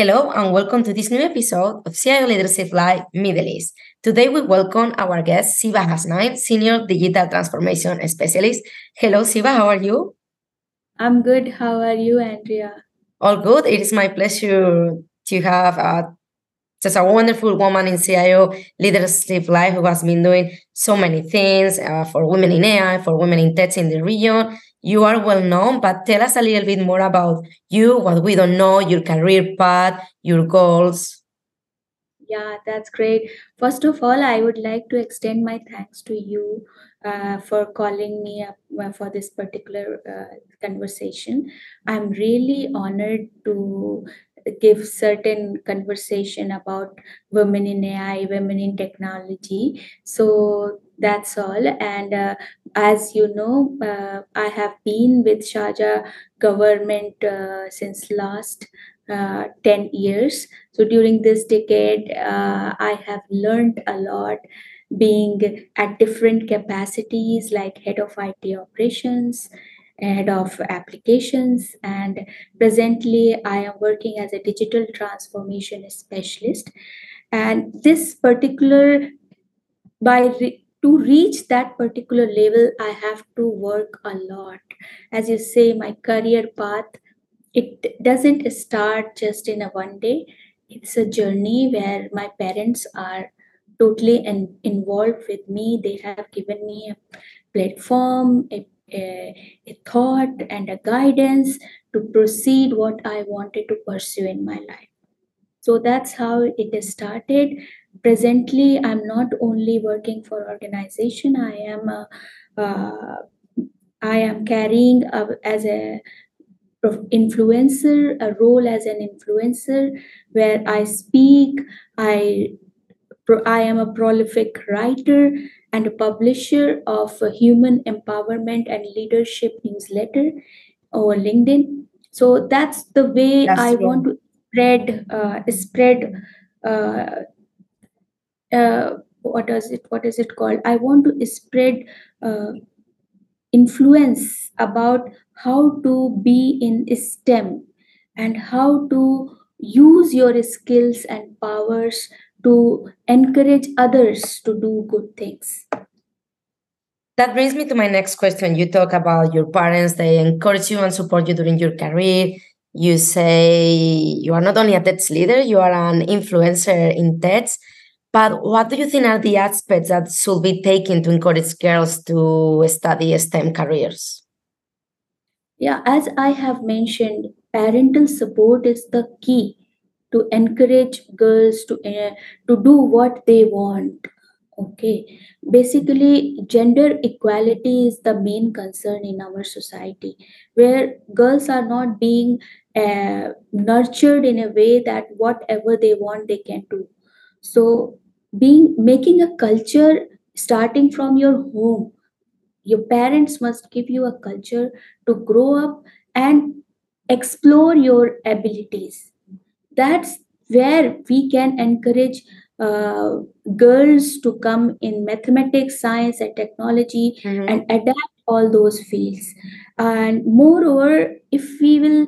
Hello and welcome to this new episode of CIO Leadership Live Middle East. Today we welcome our guest Sheeba Hasnain, Senior Digital Transformation Specialist. Hello Sheeba, how are you? I'm good. How are you, Andrea? All good. It is my pleasure to have uh, just a wonderful woman in CIO Leadership Live who has been doing so many things uh, for women in AI, for women in tech in the region. You are well known, but tell us a little bit more about you, what we don't know, your career path, your goals. Yeah, that's great. First of all, I would like to extend my thanks to you uh, for calling me up uh, for this particular uh, conversation. I'm really honored to give certain conversation about women in AI, women in technology. So that's all. And uh, as you know, uh, I have been with Sharjah government uh, since last uh, 10 years. So during this decade, uh, I have learned a lot being at different capacities like head of IT operations, head of applications, and presently I am working as a digital transformation specialist. And this particular, by re- to reach that particular level, I have to work a lot. As you say, my career path, it doesn't start just in a one day. It's a journey where my parents are totally in, involved with me. They have given me a platform, a, a, a thought, and a guidance to proceed what I wanted to pursue in my life. So that's how it started. Presently, I'm not only working for organization. I am a, uh, I am carrying a, as a influencer, a role as an influencer, where I speak, I I am a prolific writer and a publisher of a human empowerment and leadership newsletter over LinkedIn. So that's the way That's I want to spread uh, spread uh, uh, what is it what is it called? I want to spread uh, influence about how to be in STEM and how to use your skills and powers to encourage others to do good things. That brings me to my next question. You talk about your parents, they encourage you and support you during your career. You say you are not only a TEDx leader, you are an influencer in TEDx. But what do you think are the aspects that should be taken to encourage girls to study STEM careers? Yeah, as I have mentioned, parental support is the key to encourage girls to uh, to do what they want. Okay, basically, gender equality is the main concern in our society, where girls are not being uh, nurtured in a way that whatever they want they can do. So, being making a culture starting from your home your parents must give you a culture to grow up and explore your abilities that's where we can encourage uh, girls to come in mathematics science and technology Mhm. and adapt all those fields and moreover if we will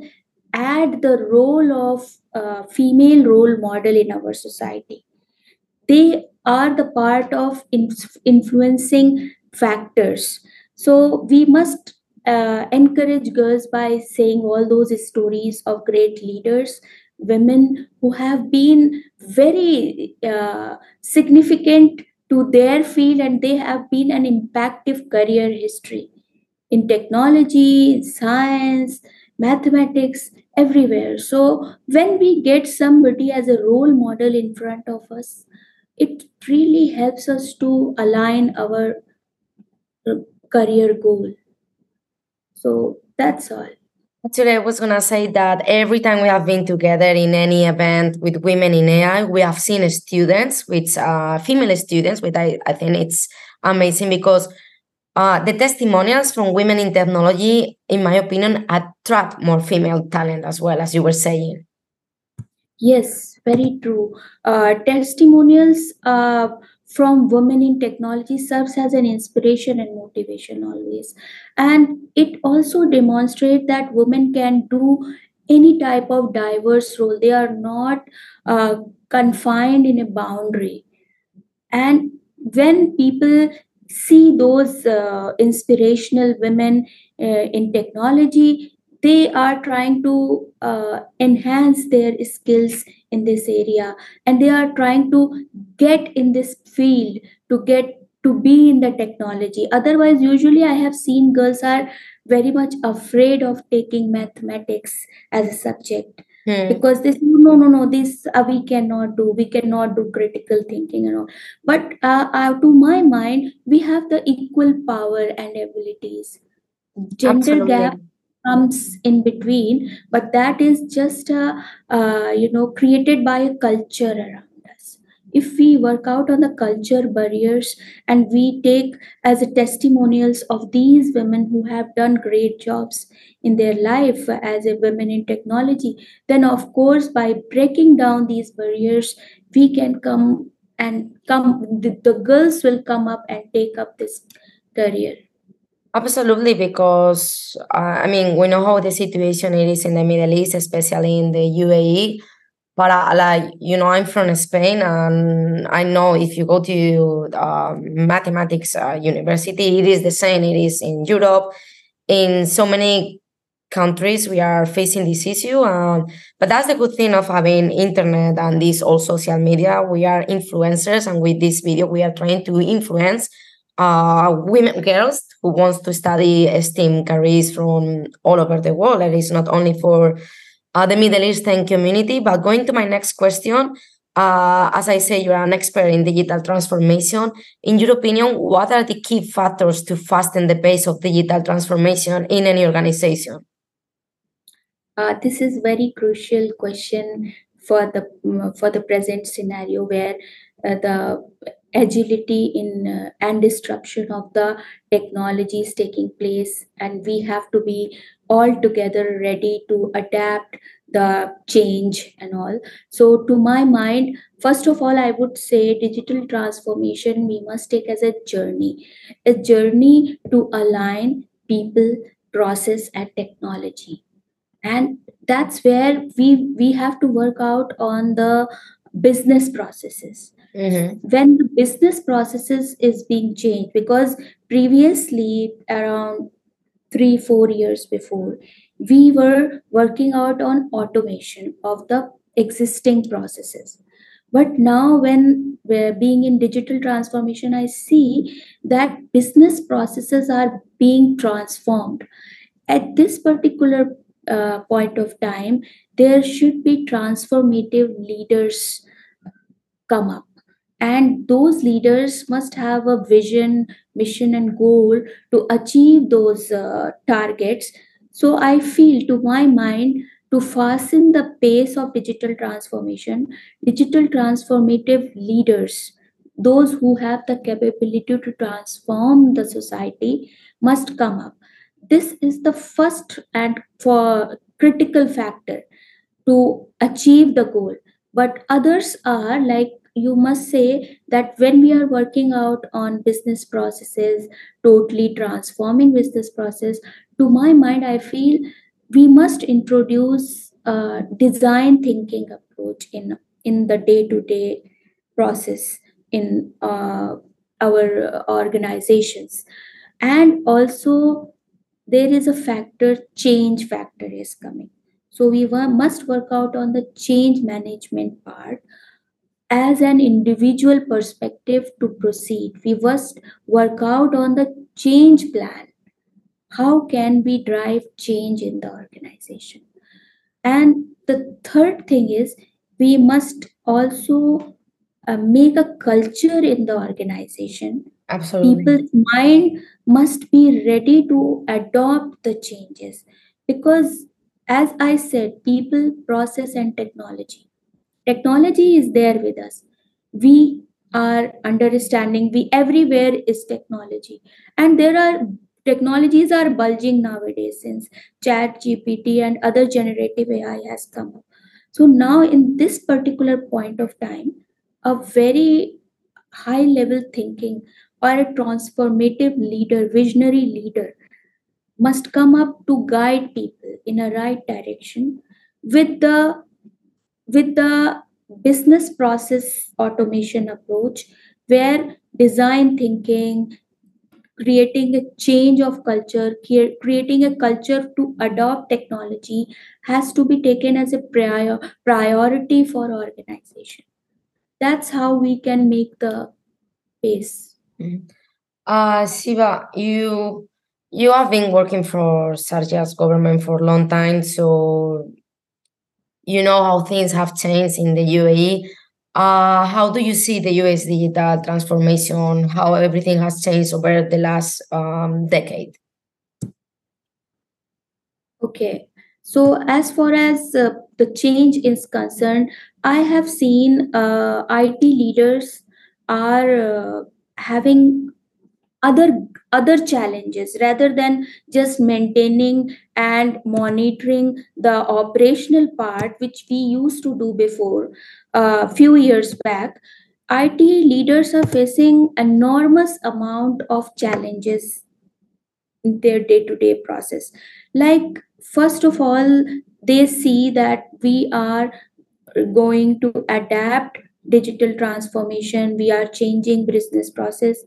add the role of uh, female role model in our society they are the part of inf- influencing factors. So we must uh, encourage girls by saying all those stories of great leaders women who have been very uh, significant to their field and they have been an impactful career history in technology science mathematics everywhere. So when we get somebody as a role model in front of us it really helps us to align our uh, career goal. So that's all. Actually, I was gonna say that every time we have been together in any event with women in AI, we have seen students, with uh, female students, which I, I think it's amazing because uh, the testimonials from women in technology, in my opinion, attract more female talent as well, as you were saying. Yes, very true. Uh, testimonials uh, from women in technology serves as an inspiration and motivation always, and it also demonstrates that women can do any type of diverse role. They are not uh, confined in a boundary. And when people see those uh, inspirational women uh, in technology they are trying to uh, enhance their skills in this area. And they are trying to get in this field to get to be in the technology. Otherwise usually i have seen girls are very much afraid of taking mathematics as a subject. Hmm. because say no no no this uh, we cannot do we cannot do critical thinking and all. But uh, uh, to my mind we have the equal power and abilities. Gender Absolutely. gap comes in between but that is just uh, uh, you know created by a culture around us. If we work out on the culture barriers and we take as a testimonials of these women who have done great jobs in their life as a women in technology then of course by breaking down these barriers we can come and come the, the girls will come up and take up this career Absolutely, because uh, I mean, we know how the situation it is in the Middle East, especially in the UAE. But uh, like you know, I'm from Spain, and I know if you go to uh, mathematics uh, university, it is the same. It is in Europe, in so many countries we are facing this issue. Um, but that's the good thing of having internet and this all social media. We are influencers, and with this video, we are trying to influence uh, women, girls who wants to study STEM careers from all over the world. It is not only for uh, the Middle Eastern community. But going to my next question, uh, as I say, you are an expert in digital transformation. In your opinion, what are the key factors to fasten the pace of digital transformation in any organization? Uh, this is very crucial question for the for the present scenario where uh, the agility in uh, and disruption of the technologies taking place. And we have to be all together ready to adapt the change and all. So to my mind first of all i would say digital transformation we must take as a journey a journey to align people process and technology. And that's where we we have to work out on the business processes Mhm. when the business processes is being changed because previously around 3 4 years before we were working out on automation of the existing processes. But now when we're being in digital transformation i see that business processes are being transformed. At this particular uh, point of time there should be transformative leaders come up and those leaders must have a vision mission and goal to achieve those uh, targets. So i feel to my mind to fasten the pace of digital transformation digital transformative leaders those who have the capability to transform the society must come up. This is the first and for critical factor to achieve the goal. But others are like you must say that when we are working out on business processes totally transforming business process to my mind i feel we must introduce a design thinking approach in in the day to day process in uh, our organizations. And also there is a factor change factor is coming. So we wa- must work out on the change management part as an individual perspective to proceed. We must work out on the change plan. How can we drive change in the organization? And the third thing is we must also uh, make a culture in the organization. Absolutely. people's mind must be ready to adopt the changes. Because as i said people process and technology technology is there with us. We are understanding. We everywhere is technology. And there are technologies are bulging nowadays since chat gpt and other generative ai has come up. So now in this particular point of time a very high level thinking or a transformative leader visionary leader must come up to guide people in a right direction with the with the business process automation approach where design thinking creating a change of culture creating a culture to adopt technology has to be taken as a prior priority for organization that's how we can make the pace Mhm. Uh, Sheeba, you you have been working for Sharjah's government for a long time, so you know how things have changed in the UAE. Uh, how do you see the UAE's digital transformation? How everything has changed over the last um, decade? Okay. So as far as uh, the change is concerned, I have seen uh, IT leaders are uh, having other other challenges rather than just maintaining and monitoring the operational part which we used to do before a few years back it leaders are facing enormous amount of challenges in their day-to-day process. Like first of all they see that we are going to adapt digital transformation we are changing business process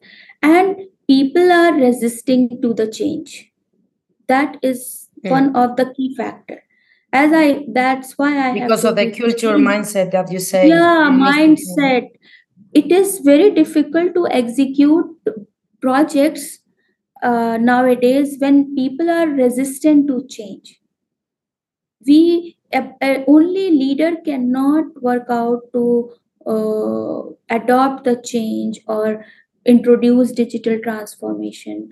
and people are resisting to the change that is Hmm. one of the key factor as i that's why i have Because of the culture mindset that you say. yeah it needs to change. mindset it is very difficult to execute projects uh, nowadays when people are resistant to change we only leader cannot work out to uh, adopt the change or introduce digital transformation.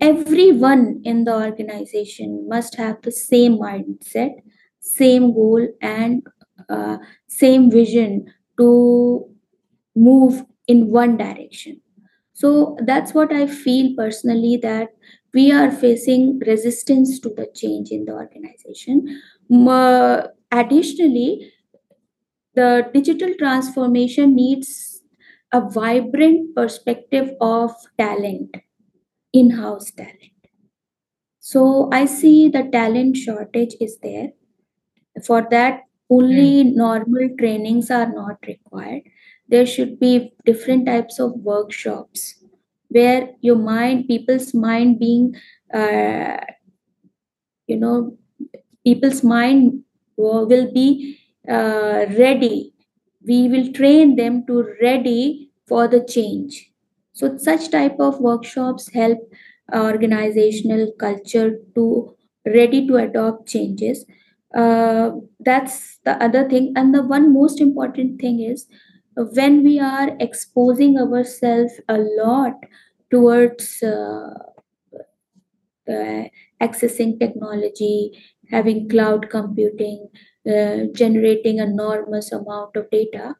Everyone in the organization must have the same mindset same goal and uh, same vision to move in one direction. So that's what i feel personally that we are facing resistance to the change in the organization. Ma- additionally the digital transformation needs a vibrant perspective of talent in-house talent. So i see the talent shortage is there. For that only normal trainings are not required. There should be different types of workshops where your mind people's mind being uh, you know people's mind will be uh, ready. We will train them to ready for the change. So such type of workshops help organizational culture to ready to adopt changes. Uh, that's the other thing. And the one most important thing is when we are exposing ourselves a lot towards uh, uh, accessing technology, having cloud computing, uh, generating enormous amount of data,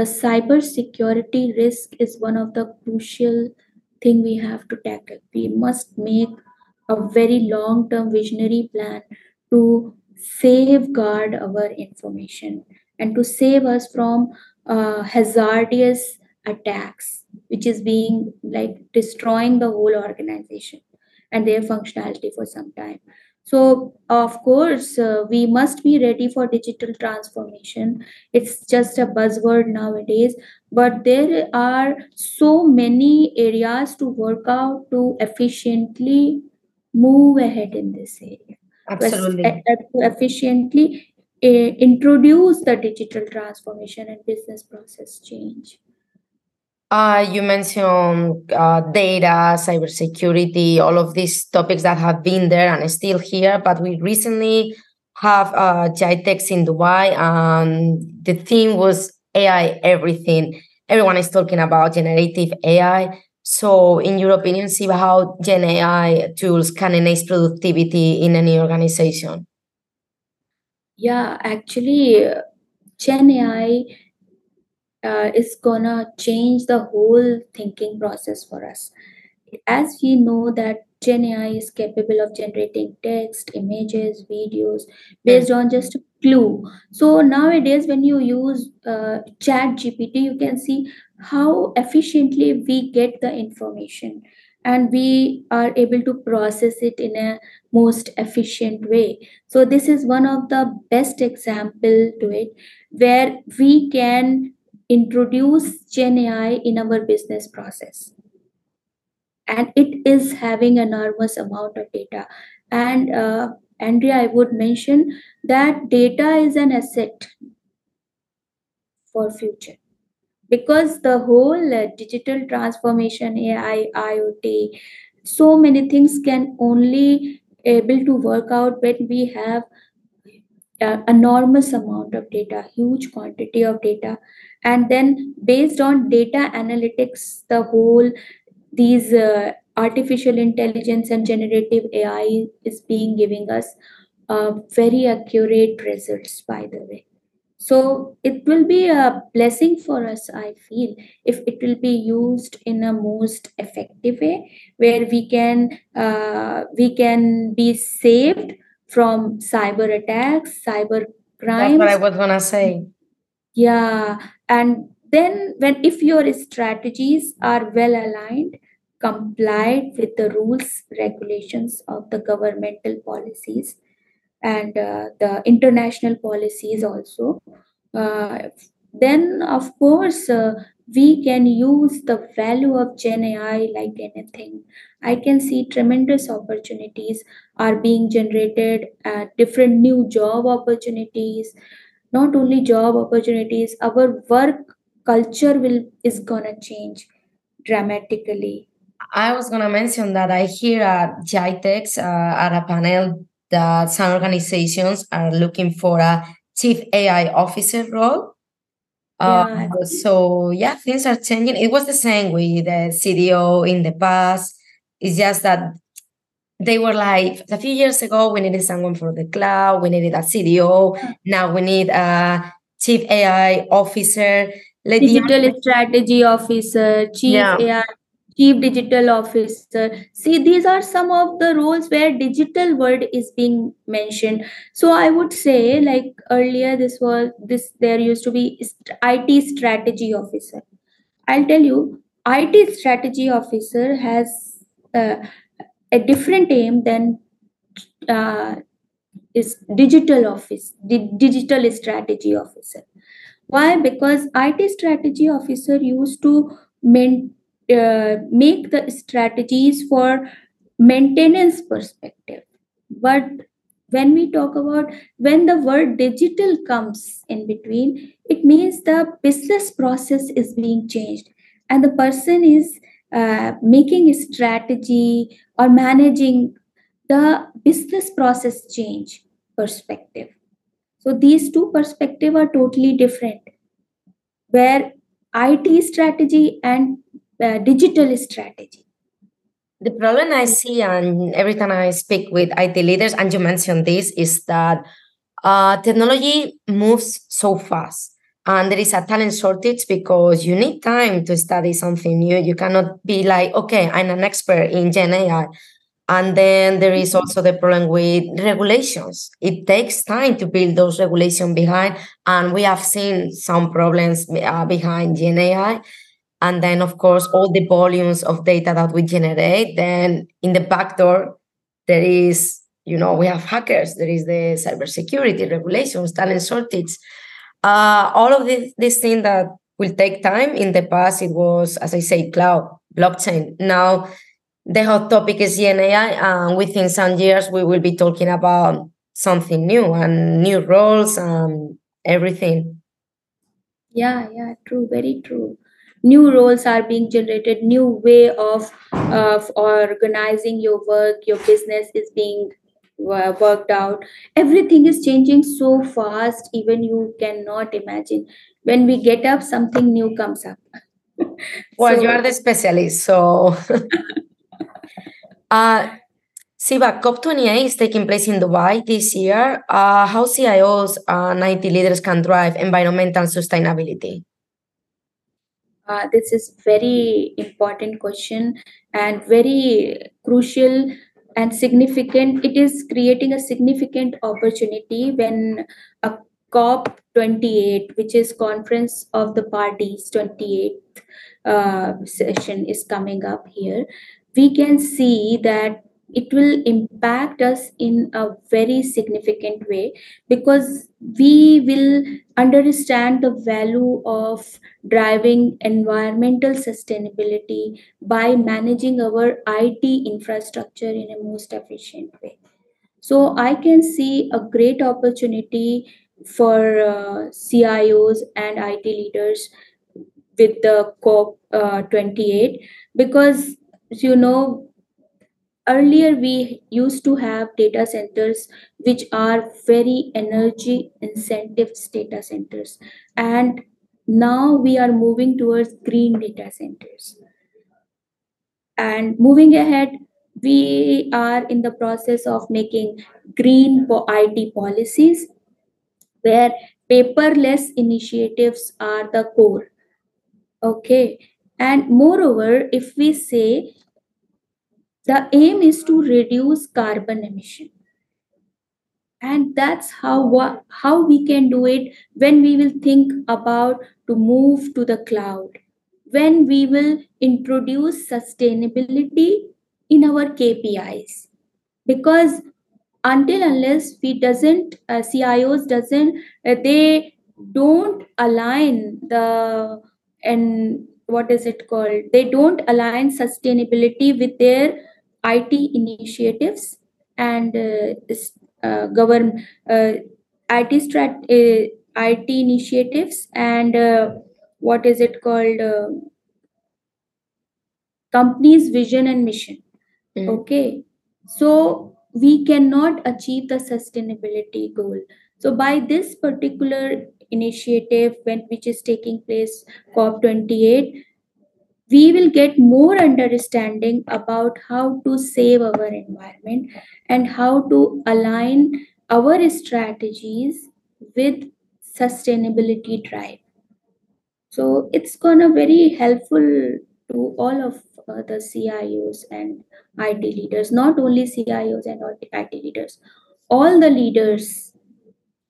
the cyber security risk is one of the crucial thing we have to tackle. We must make a very long-term visionary plan to safeguard our information and to save us from uh, hazardous attacks, which is being like destroying the whole organization and their functionality for some time so of course uh, we must be ready for digital transformation. It's just a buzzword nowadays but there are so many areas to work out to efficiently move ahead in this area. Absolutely. to efficiently uh, introduce the digital transformation and business process change Uh, you mentioned uh, data, cybersecurity, all of these topics that have been there and still here. But we recently have uh, GITEX in Dubai, and the theme was AI everything. Everyone is talking about generative AI. So, in your opinion, see how Gen AI tools can enhance productivity in any organization? yeah actually gen ai uh, is gonna change the whole thinking process for us. As we know that Gen AI is capable of generating text, images, videos based on just a clue. So nowadays, when you use uh, Chat GPT, you can see how efficiently we get the information. and we are able to process it in a most efficient way so this is one of the best example to it where we can introduce gen ai in our business process. And it is having enormous amount of data. And uh, andrea i would mention that data is an asset for future. Because the whole uh, digital transformation ai iot so many things can only able to work out when we have uh, enormous amount of data huge quantity of data. And then based on data analytics the whole these uh, artificial intelligence and generative ai is being giving us uh, very accurate results by the way. So it will be a blessing for us i feel if it will be used in a most effective way where we can uh, we can be saved from cyber attacks cyber crimes. That's what I was gonna say. yeah and then when if your strategies are well aligned complied with the rules regulations of the governmental policies and uh, the international policies also uh, then of course uh, we can use the value of gen ai like anything. I can see tremendous opportunities are being generated uh, different new job opportunities. Not only job opportunities our work culture will is gonna change dramatically. I was gonna mention that I hear at GITEX uh, at a panel that some organizations are looking for a chief AI officer role. Uh, so yeah, things are changing. It was the same with the CDO in the past. It's just that they were like a few years ago we needed someone for the cloud, we needed a CDO. Now we need a chief AI officer. The digital strategy officer chief Yeah. ai chief digital officer. See these are some of the roles where digital word is being mentioned. So i would say like earlier this was this there used to be it strategy officer. I'll tell you it strategy officer has uh, a different aim than uh, is digital office di- digital strategy officer. Why? Because IT strategy officer used to main, uh, make the strategies for maintenance perspective. But when we talk about when the word digital comes in between, it means the business process is being changed and the person is uh, making a strategy or managing the business process change perspective. So these two perspectives are totally different where IT strategy and digital strategy. The problem I see, and every time I speak with IT leaders, and you mentioned this, is that uh, technology moves so fast. And there is a talent shortage because you need time to study something new. You cannot be like, okay, I'm an expert in Gen AI. And then there is also the problem with regulations. It takes time to build those regulations behind. And we have seen some problems uh, behind Gen AI. And then, of course, all the volumes of data that we generate. Then in the back door, there is, you know, we have hackers, there is the cybersecurity regulations, talent shortage. Uh, all of this, this thing that will take time. In the past, it was, as I say, cloud, blockchain. Now, the hot topic is Gen AI, and within some years, we will be talking about something new and new roles and everything. Yeah, yeah, true, very true. New roles are being generated, new way of of organizing your work, your business is being uh, worked out. Everything is changing so fast, even you cannot imagine. When we get up, something new comes up. Well, you are the specialist, so uh, Sheeba, COP28 is taking place in Dubai this year. Uh, how CIOs and IT leaders can drive environmental sustainability? Uh, this is very important question and very crucial and significant. It is creating a significant opportunity when a COP 28, which is Conference of the Parties 28th uh, session, is coming up here. we can see that it will impact us in a very significant way because we will understand the value of driving environmental sustainability by managing our IT infrastructure in a most efficient way. So I can see a great opportunity for uh, CIOs and IT leaders with the COP uh, 28 because you know earlier we used to have data centers which are very energy incentive data centers. And now we are moving towards green data centers. And moving ahead we are in the process of making green IT policies where paperless initiatives are the core. Okay? And moreover if we say the aim is to reduce carbon emission. And that's how how we can do it when we will think about to move to the cloud. When we will introduce sustainability in our kpis because until unless we doesn't uh, cios doesn't uh, they don't align the and what is it called? They don't align sustainability with their it initiatives and uh, uh, govern uh, it strat uh, it initiatives and uh, what is it called uh, company's vision and mission Mm. Okay, so we cannot achieve the sustainability goal. So by this particular initiative, when which is taking place COP28, we will get more understanding about how to save our environment and how to align our strategies with sustainability drive. So it's gonna very helpful to all of uh, the CIOs and IT leaders, not only CIOs and all IT leaders, all the leaders,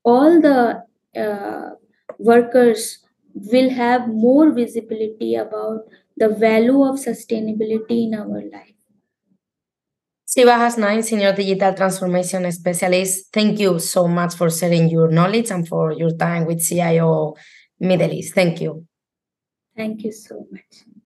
all the uh, workers will have more visibility about the value of sustainability in our life. Sheeba Hasnain, Senior Digital Transformation Specialist, thank you so much for sharing your knowledge and for your time with CIO Middle East. Thank you. Thank you so much.